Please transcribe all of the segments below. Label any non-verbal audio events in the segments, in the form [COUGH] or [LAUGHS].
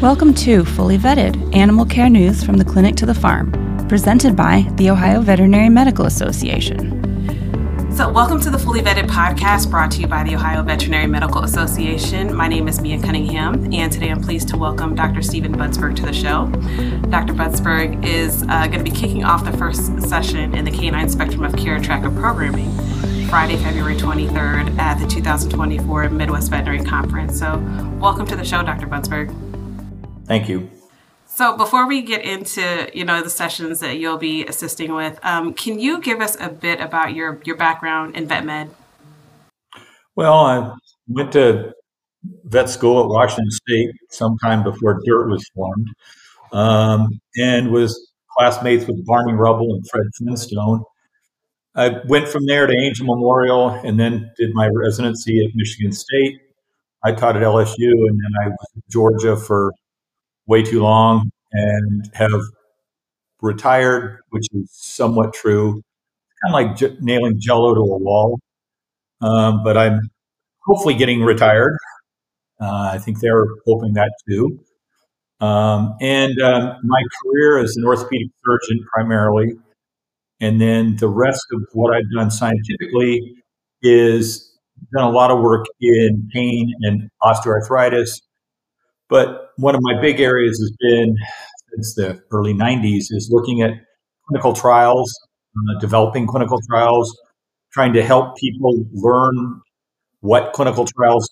Welcome to Fully Vetted Animal Care News from the Clinic to the Farm, presented by the Ohio Veterinary Medical Association. So, welcome to the Fully Vetted podcast brought to you by the Ohio Veterinary Medical Association. My name is Mia Cunningham, and today I'm pleased to welcome Dr. Steven Budsberg to the show. Dr. Budsberg is uh, going to be kicking off the first session in the Canine Spectrum of Care Tracker programming Friday, February 23rd at the 2024 Midwest Veterinary Conference. So, welcome to the show, Dr. Budsberg. Thank you. So before we get into you know the sessions that you'll be assisting with, um, can you give us a bit about your your background in vet med? Well, I went to vet school at Washington State sometime before DIRT was formed, um, and was classmates with Barney Rubble and Fred Flintstone. I went from there to Angell Memorial, and then did my residency at Michigan State. I taught at LSU, and then I was in Georgia for way too long and have retired, which is somewhat true. Kind of like j- nailing jello to a wall. Um, but I'm hopefully getting retired. Uh, I think they're hoping that too. Um, and um, my career as an orthopedic surgeon primarily, and then the rest of what I've done scientifically is done a lot of work in pain and osteoarthritis, but one of my big areas has been since the early 90s is looking at clinical trials, uh, developing clinical trials, trying to help people learn what clinical trials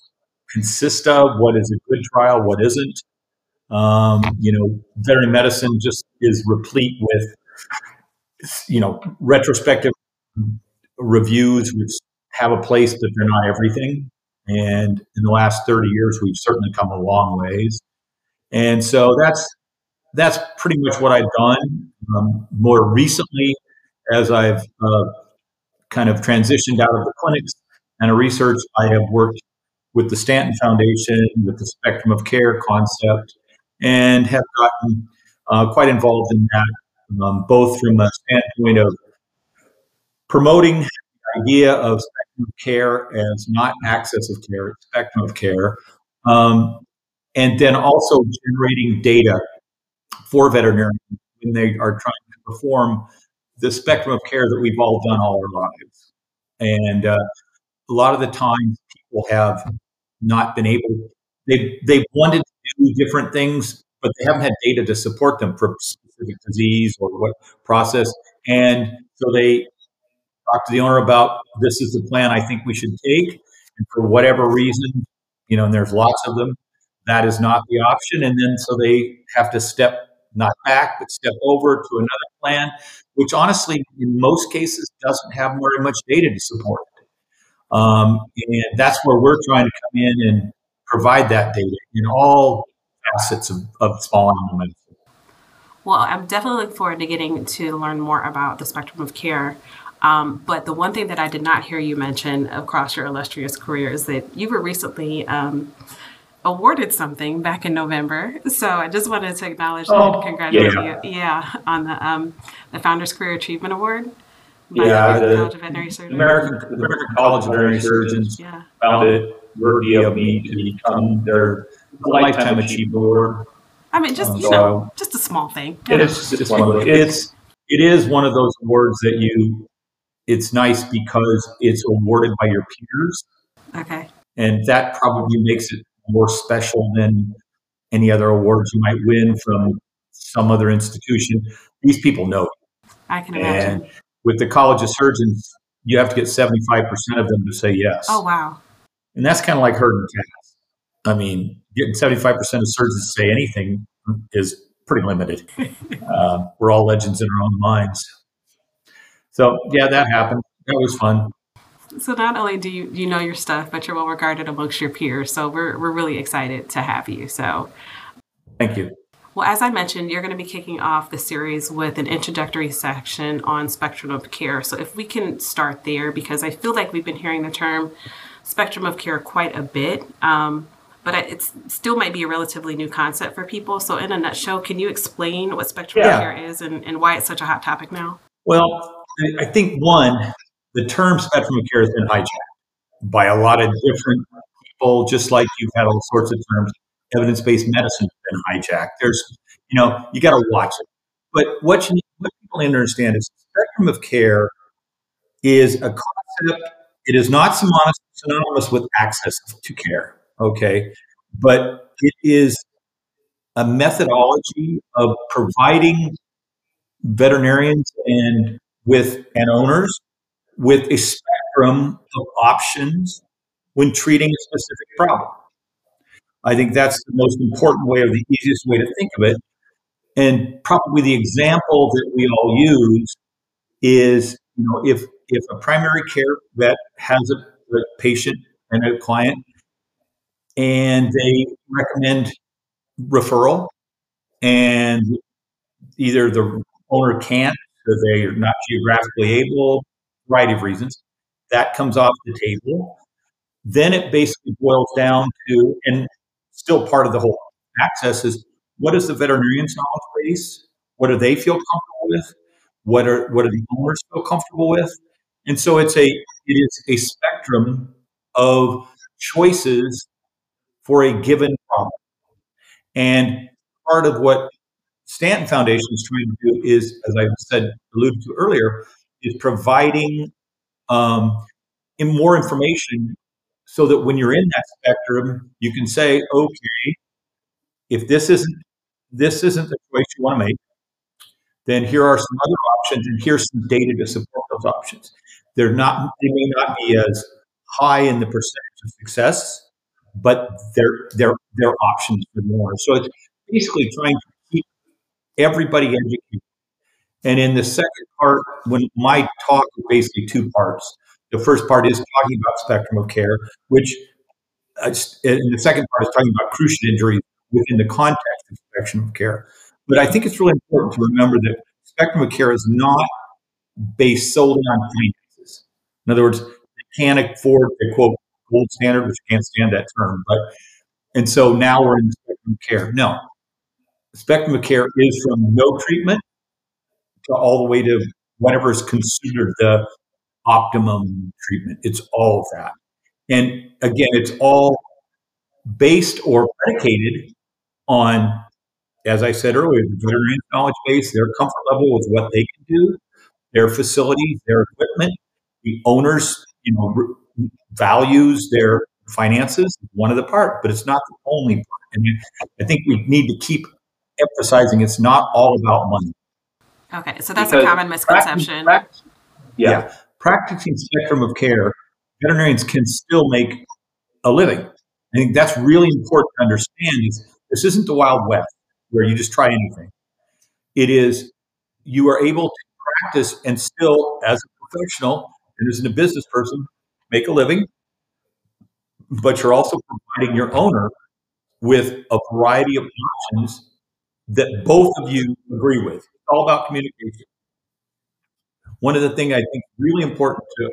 consist of, what is a good trial, what isn't. Um, you know, veterinary medicine just is replete with, you know, retrospective reviews, which have a place, but they're not everything. And in the last 30 years, we've certainly come a long ways. And so that's that's pretty much what I've done. Um, more recently, as I've uh, kind of transitioned out of the clinics and a research, I have worked with the Stanton Foundation, with the Spectrum of Care concept, and have gotten uh, quite involved in that, um, both from a standpoint of promoting idea of spectrum of care as not access of care, spectrum of care, um, and then also generating data for veterinarians when they are trying to perform the spectrum of care that we've all done all our lives. And uh, a lot of the times people have not been able, they, they've wanted to do different things, but they haven't had data to support them for specific disease or what process. And so they talk to the owner about this is the plan I think we should take. And for whatever reason, you know, and there's lots of them, that is not the option. And then so they have to step not back, but step over to another plan, which honestly, in most cases, doesn't have very much data to support it. Um, and that's where we're trying to come in and provide that data in all facets of, of small animal medicine. Well, I'm definitely looking forward to getting to learn more about the spectrum of care. Um, but the one thing that I did not hear you mention across your illustrious career is that you were recently um, awarded something back in November. So I just wanted to acknowledge oh, that and congratulate yeah. you. Yeah, on the um, the Founders Career Achievement Award. yeah, the, College of Veterinary Surgeons. American, American College of Veterinary Surgeons yeah. founded worthy of me to become their lifetime achievement award. I mean, just um, you know, just a small thing. It is. It's one of those. It's it is one of those awards that you. It's nice because it's awarded by your peers. Okay. And that probably makes it more special than any other awards you might win from some other institution. These people know. I can imagine. And with the College of Surgeons, you have to get 75% of them to say yes. Oh, wow. And that's kind of like herding cats. I mean, getting 75% of surgeons to say anything is pretty limited. [LAUGHS] uh, we're all legends in our own minds. So, yeah, that happened. That was fun. So not only do you you know your stuff, but you're well regarded amongst your peers. So we're we're really excited to have you. So thank you. Well, as I mentioned, you're going to be kicking off the series with an introductory section on spectrum of care. So if we can start there, because I feel like we've been hearing the term spectrum of care quite a bit. Um, but it still might be a relatively new concept for people. So, in a nutshell, can you explain what spectrum yeah. of care is and, and why it's such a hot topic now? Well, I think one, the term spectrum of care has been hijacked by a lot of different people, just like you've had all sorts of terms. evidence-based medicine has been hijacked. There's, you know, you got to watch it. But what you what people need to understand is spectrum of care is a concept. It is not synonymous with access to care. Okay, but it is a methodology of providing veterinarians and with and owners with a spectrum of options when treating a specific problem. I think that's the most important way or the easiest way to think of it. And probably the example that we all use is, you know, if if a primary care vet has a, a patient and a client and they recommend referral and either the owner can't they're not geographically able, variety of reasons, that comes off the table. Then it basically boils down to, and still part of the whole access is what is the veterinarian's knowledge base? What do they feel comfortable with? What are what do the owners feel comfortable with? And so it's a it is a spectrum of choices for a given problem. And part of what Stanton Foundation is trying to do is, as I said, alluded to earlier, is providing um, in more information so that when you're in that spectrum, you can say, okay, if this isn't this isn't the choice you want to make, then here are some other options, and here's some data to support those options. They're not they may not be as high in the percentage of success, but they're they're they're options for more. So it's basically trying to everybody educated. And in the second part, when my talk is basically two parts. The first part is talking about spectrum of care, which, uh, and the second part is talking about cruciate injuries within the context of spectrum of care. But I think it's really important to remember that spectrum of care is not based solely on finances. In other words, they can't afford the quote gold standard, which can't stand that term. But and so now we're in spectrum of care. No, spectrum of care is from no treatment to all the way to whatever is considered the optimum treatment. It's all of that. And again, it's all based or predicated on, as I said earlier, the knowledge base, their comfort level with what they can do, their facilities, their equipment, the owners, you know, values their finances, one of the part, but it's not the only part. And I think we need to keep emphasizing it's not all about money. Okay, so that's because a common misconception. Practice, practice, yeah. yeah, practicing spectrum of care, veterinarians can still make a living. I think that's really important to understand. Is this isn't the Wild West where you just try anything. It is you are able to practice and still, as a professional and as a business person, make a living, but you're also providing your owner with a variety of options that both of you agree with. It's all about communication. One of the things I think really important to,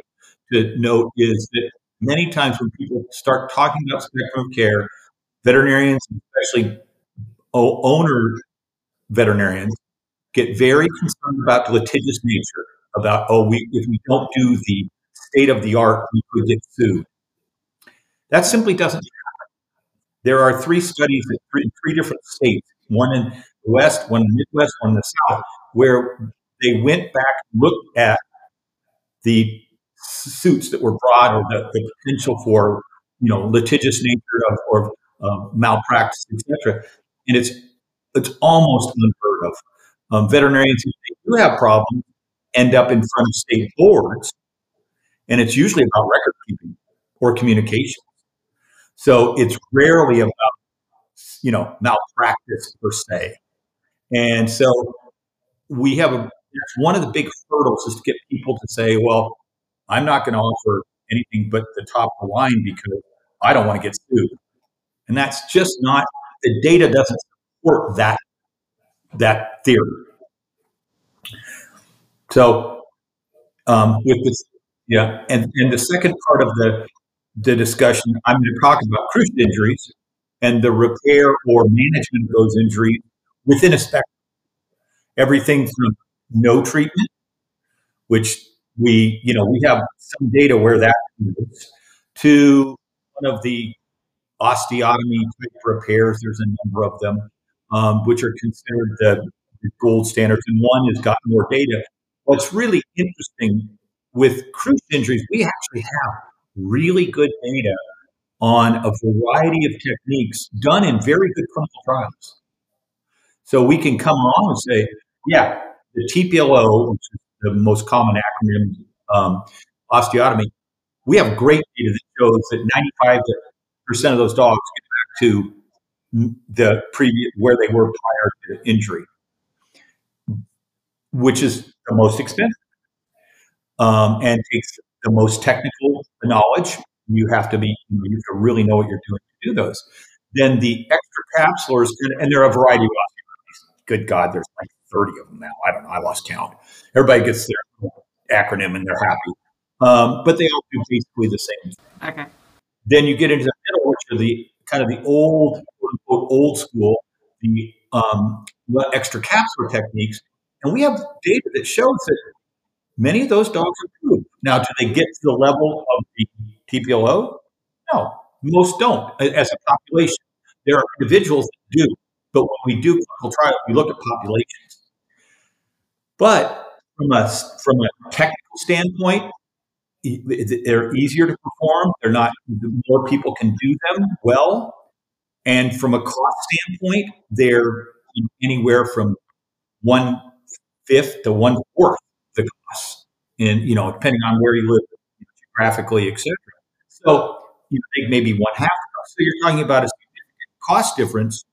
to note is that many times when people start talking about spectrum of care, veterinarians, especially owner veterinarians, get very concerned about the litigious nature about, oh, we, if we don't do the state of the art, we could get sued. That simply doesn't happen. There are three studies in three, three different states, one in the West, one in the Midwest, one in the South, where they went back and looked at the suits that were brought or the, the potential for you know litigious nature of or malpractice, etc. And it's it's almost unheard of. Um, veterinarians who do have problems end up in front of state boards and it's usually about record keeping or communication. So it's rarely about, you know, malpractice per se. And so we have a, that's one of the big hurdles is to get people to say, well, I'm not going to offer anything but the top of the line because I don't want to get sued. And that's just not, the data doesn't support that, that theory. So um, with this yeah, and and the second part of the the discussion, I'm going to talk about cruciate injuries and the repair or management of those injuries within a spectrum. Everything from no treatment, which we you know we have some data where that is, to one of the osteotomy type repairs. There's a number of them, um, which are considered the, gold standards, and one has got more data. What's really interesting with cruciate injuries, we actually have really good data on a variety of techniques done in very good clinical trials. So we can come along and say, yeah, the TPLO, which is the most common acronym, um, osteotomy, we have great data that shows that 95% of those dogs get back to the previous where they were prior to the injury, which is the most expensive um, and takes the most technical knowledge. You have to be, you, know, you have to really know what you're doing to do those. Then the extracapsulars, and there are a variety of Good God, there's like 30 of them now. I don't know. I lost count. Everybody gets their acronym and they're happy. Um, but they all do basically the same. Okay. Then you get into the middle, which are the kind of the old, quote unquote, old school, the um, extracapsular techniques. And we have data that shows that Many of those dogs improve. Now, do they get to the level of the TPLO? No, most don't as a population. There are individuals that do, but when we do clinical trials, we look at populations. But from a, from a technical standpoint, they're easier to perform. They're not, more people can do them well. And from a cost standpoint, they're anywhere from one fifth to one fourth the costs, and you know, depending on where you live geographically, etc. So you know, maybe one half So you're talking about a significant cost difference,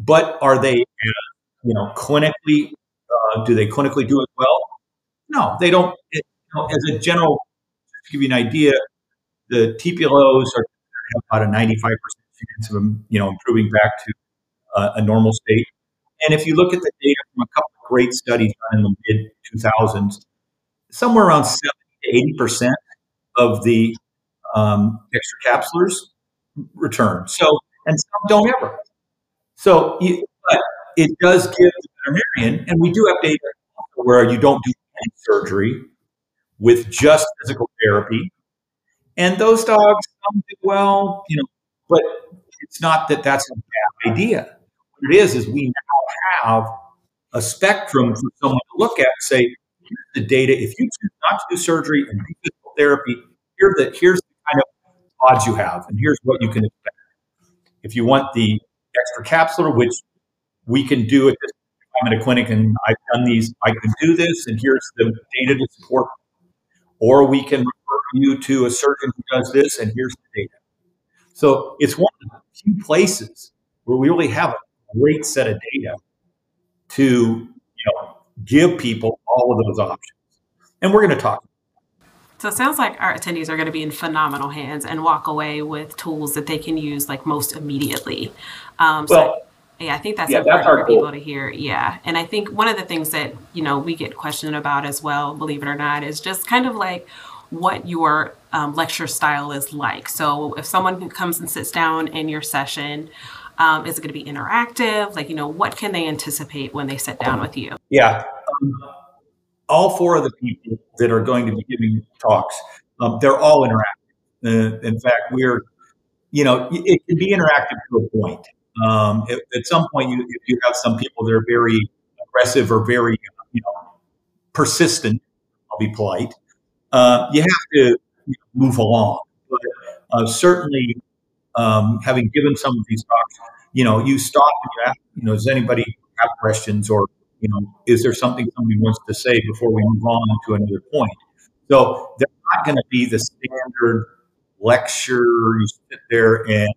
but are they, you know, clinically? Uh, do they clinically do it well? No, they don't. It, you know, as a general, to give you an idea, the TPLOs are about a 95% chance of them, you know, improving back to uh, a normal state. And if you look at the data from a couple of great studies done in the mid 2000s, somewhere around 70 to 80% of the um, extracapsulars return. So, and some don't ever. So, but it does give the veterinarian, and we do have data where you don't do any surgery with just physical therapy. And those dogs some do well, you know, but it's not that that's a bad idea. What it is, is we now have a spectrum for someone to look at and say, here's the data. If you choose not to do surgery and do physical therapy, here the, here's kind of odds you have, and here's what you can expect. If you want the extracapsular, which we can do at this I'm at a clinic and I've done these, I can do this, and here's the data to support. Or we can refer you to a surgeon who does this, and here's the data. So it's one of the few places where we really have a great set of data to you know give people all of those options. And we're going to talk. So it sounds like our attendees are going to be in phenomenal hands and walk away with tools that they can use like most immediately. Um, well, so yeah, I think that's yeah, important that's for goal. people to hear. Yeah. And I think one of the things that, you know, we get questioned about as well, believe it or not, is just kind of like what your um, lecture style is like. So if someone comes and sits down in your session, um, is it going to be interactive? Like, you know, what can they anticipate when they sit down with you? Yeah. Um, all four of the people that are going to be giving talks, um, they're all interactive. Uh, in fact, we're, you know, it can be interactive to a point. Um, at, some point, you, if you have some people that are very aggressive or very, you know, persistent, I'll be polite, uh, you have to move along. But uh, certainly, um, having given some of these talks, you know, you stop and you ask, you know, does anybody have questions or, you know, is there something somebody wants to say before we move on to another point? So they're not going to be the standard lecture. You sit there and,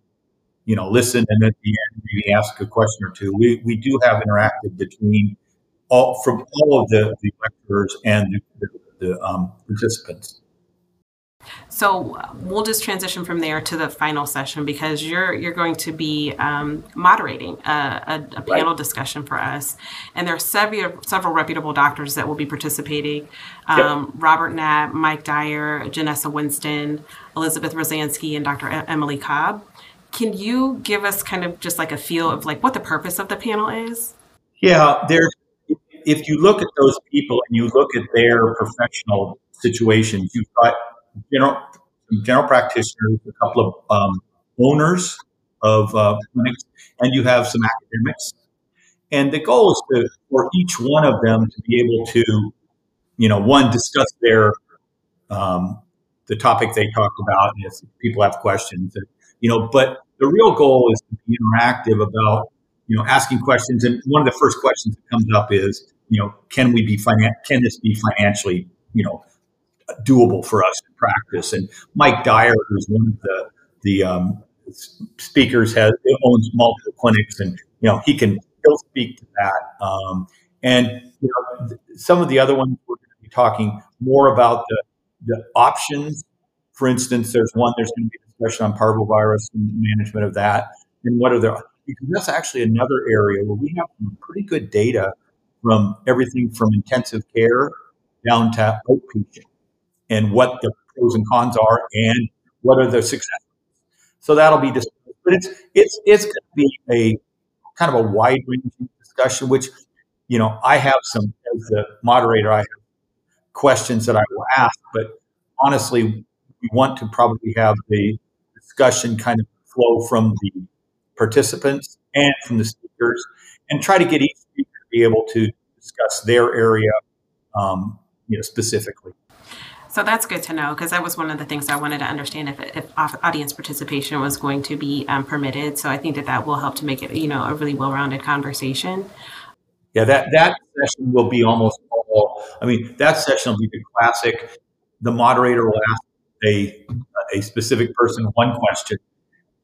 you know, listen and at the end maybe ask a question or two. We, we do have interactive between all from all of the, the lecturers and the, the, the um, participants. So we'll just transition from there to the final session because you're you're going to be um, moderating a, a, a panel right. discussion for us, and there are several several reputable doctors that will be participating. Um, yep. Robert Knapp, Mike Dyer, Jenessa Winston, Elizabeth Rozanski, and Dr. Emily Cobb. Can you give us kind of just like a feel of like what the purpose of the panel is? Yeah, there's if you look at those people and you look at their professional situations, you've got general general practitioners, a couple of um, owners of uh, clinics and you have some academics. And the goal is to, for each one of them to be able to, you know, one, discuss their, um, the topic they talked about, and if people have questions, and, you know, but the real goal is to be interactive about, you know, asking questions. And one of the first questions that comes up is, you know, can we be finan- can this be financially, you know, doable for us in practice? And Mike Dyer, who's one of the the um, speakers, has owns multiple clinics, and you know, he can he'll speak to that. Um, and you know, some of the other ones we're going to be talking more about the the options. For instance, there's one. There's going to be a discussion on parvovirus and management of that, and what are the because that's actually another area where we have pretty good data from everything from intensive care down to outpatient and what the pros and cons are and what are the successes. So that'll be discussed. But it's it's it's going to be a kind of a wide ranging discussion, which you know I have some as the moderator. I have questions that I will ask, but honestly, we want to probably have the discussion kind of flow from the participants and from the speakers, and try to get each speaker to be able to discuss their area, um, you know, specifically. So that's good to know because that was one of the things I wanted to understand if, if audience participation was going to be um, permitted. So I think that that will help to make it, you know, a really well-rounded conversation. Yeah, that that session will be almost all. I mean, that session will be the classic. The moderator will ask a a specific person one question,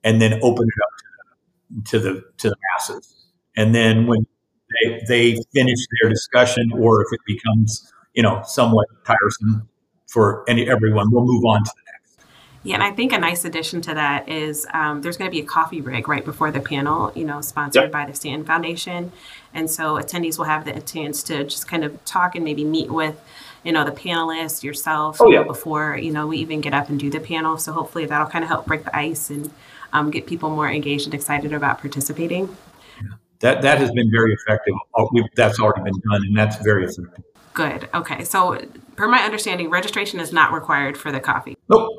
and then open it up to the to the, to the masses. And then when they they finish their discussion, or if it becomes you know somewhat tiresome, for any everyone. We'll move on to the next. Yeah, and I think a nice addition to that is um, there's going to be a coffee break right before the panel, you know, sponsored yep. by the Stanton Foundation. And so attendees will have the chance to just kind of talk and maybe meet with, you know, the panelists, yourself, oh, yeah. know, before, you know, we even get up and do the panel. So hopefully that'll kind of help break the ice and um, get people more engaged and excited about participating. That, that has been very effective. Oh, that's already been done, and that's very effective. Good. Okay. So, per my understanding, registration is not required for the coffee. Nope.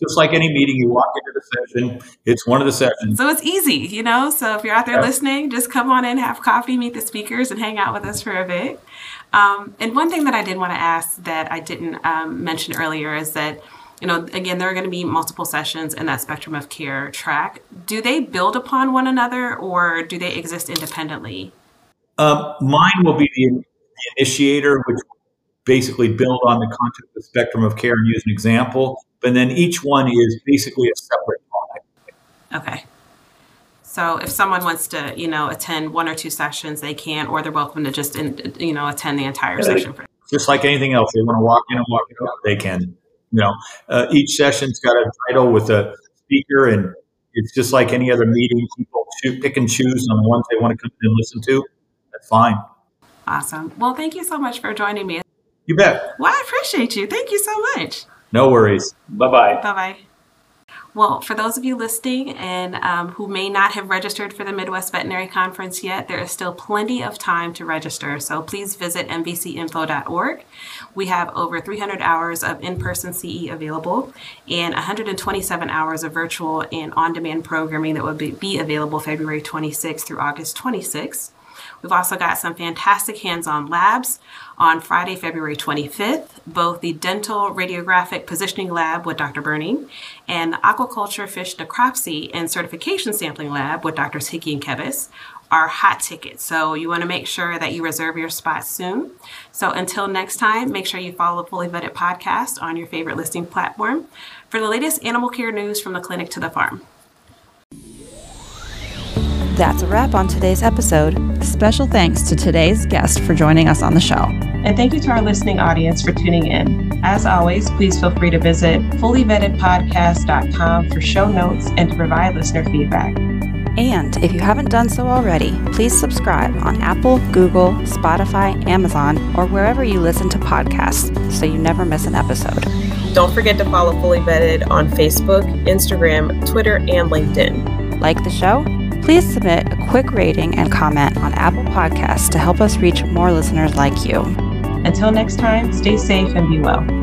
Just like any meeting, you walk into the session, it's one of the sessions. So it's easy, you know? So if you're out there yeah. listening, just come on in, have coffee, meet the speakers, and hang out with us for a bit. Um, and one thing that I did want to ask that I didn't um, mention earlier is that, you know, again, there are going to be multiple sessions in that spectrum of care track. Do they build upon one another or do they exist independently? Um, mine will be the the initiator, which basically build on the concept of the spectrum of care and use an example. But then each one is basically a separate topic. Okay. So if someone wants to, you know, attend one or two sessions, they can, or they're welcome to just, in, you know, attend the entire yeah, session. Just like anything else, they want to walk in and walk out, they can. You know, uh, each session's got a title with a speaker, and it's just like any other meeting. People choose, pick and choose on the ones they want to come and listen to. That's fine. Awesome. Well, thank you so much for joining me. You bet. Well, I appreciate you. Thank you so much. No worries. Bye bye. Bye bye. Well, for those of you listening and um, who may not have registered for the Midwest Veterinary Conference yet, there is still plenty of time to register. So please visit mvcinfo.org. We have over 300 hours of in person CE available and 127 hours of virtual and on demand programming that will be, be available February 26th through August 26th. We've also got some fantastic hands-on labs on Friday, February 25th, both the Dental Radiographic Positioning Lab with Dr. Burning and the Aquaculture Fish Necropsy and Certification Sampling Lab with Drs. Hickey and Kebis are hot tickets. So you want to make sure that you reserve your spot soon. So until next time, make sure you follow the Fully Vetted Podcast on your favorite listing platform for the latest animal care news from the clinic to the farm. That's a wrap on today's episode. Special thanks to today's guest for joining us on the show. And thank you to our listening audience for tuning in. As always, please feel free to visit fullyvettedpodcast.com for show notes and to provide listener feedback. And if you haven't done so already, please subscribe on Apple, Google, Spotify, Amazon, or wherever you listen to podcasts so you never miss an episode. Don't forget to follow Fully Vetted on Facebook, Instagram, Twitter, and LinkedIn. Like the show? Please submit a quick rating and comment on Apple Podcasts to help us reach more listeners like you. Until next time, stay safe and be well.